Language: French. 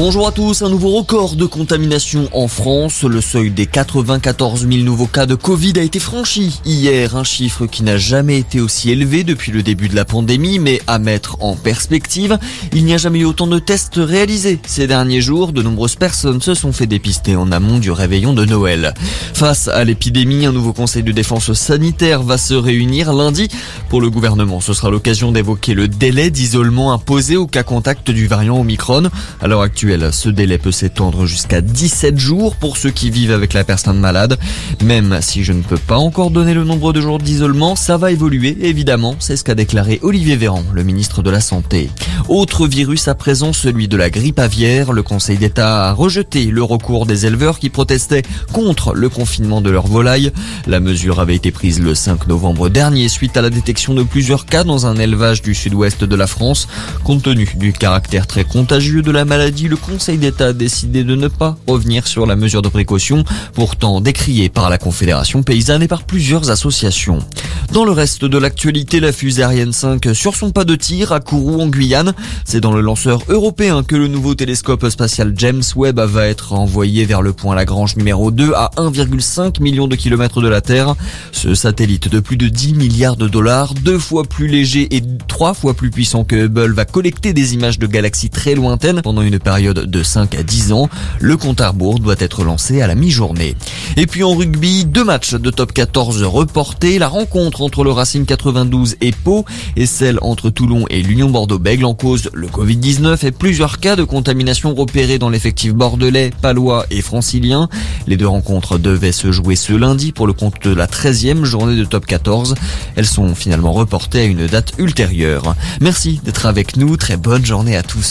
Bonjour à tous, un nouveau record de contamination en France. Le seuil des 94 000 nouveaux cas de Covid a été franchi hier, un chiffre qui n'a jamais été aussi élevé depuis le début de la pandémie, mais à mettre en perspective, il n'y a jamais eu autant de tests réalisés. Ces derniers jours, de nombreuses personnes se sont fait dépister en amont du réveillon de Noël. Face à l'épidémie, un nouveau conseil de défense sanitaire va se réunir lundi. Pour le gouvernement, ce sera l'occasion d'évoquer le délai d'isolement imposé au cas contact du variant Omicron. À l'heure actuelle, ce délai peut s'étendre jusqu'à 17 jours pour ceux qui vivent avec la personne malade. Même si je ne peux pas encore donner le nombre de jours d'isolement, ça va évoluer, évidemment. C'est ce qu'a déclaré Olivier Véran, le ministre de la Santé. Autre virus à présent, celui de la grippe aviaire. Le Conseil d'État a rejeté le recours des éleveurs qui protestaient contre le confinement de leurs volailles. La mesure avait été prise le 5 novembre dernier suite à la détection de plusieurs cas dans un élevage du sud-ouest de la France. Compte tenu du caractère très contagieux de la maladie, le Conseil d'État a décidé de ne pas revenir sur la mesure de précaution, pourtant décriée par la Confédération paysanne et par plusieurs associations. Dans le reste de l'actualité, la fusée Ariane 5 sur son pas de tir à Kourou en Guyane. C'est dans le lanceur européen que le nouveau télescope spatial James Webb va être envoyé vers le point Lagrange numéro 2 à 1,5 million de kilomètres de la Terre. Ce satellite de plus de 10 milliards de dollars, deux fois plus léger et trois fois plus puissant que Hubble, va collecter des images de galaxies très lointaines pendant une de 5 à 10 ans. Le compte à doit être lancé à la mi-journée. Et puis en rugby, deux matchs de top 14 reportés. La rencontre entre le Racing 92 et Pau et celle entre Toulon et l'Union Bordeaux-Bègle en cause le Covid-19 et plusieurs cas de contamination repérés dans l'effectif bordelais, palois et francilien. Les deux rencontres devaient se jouer ce lundi pour le compte de la 13e journée de top 14. Elles sont finalement reportées à une date ultérieure. Merci d'être avec nous. Très bonne journée à tous.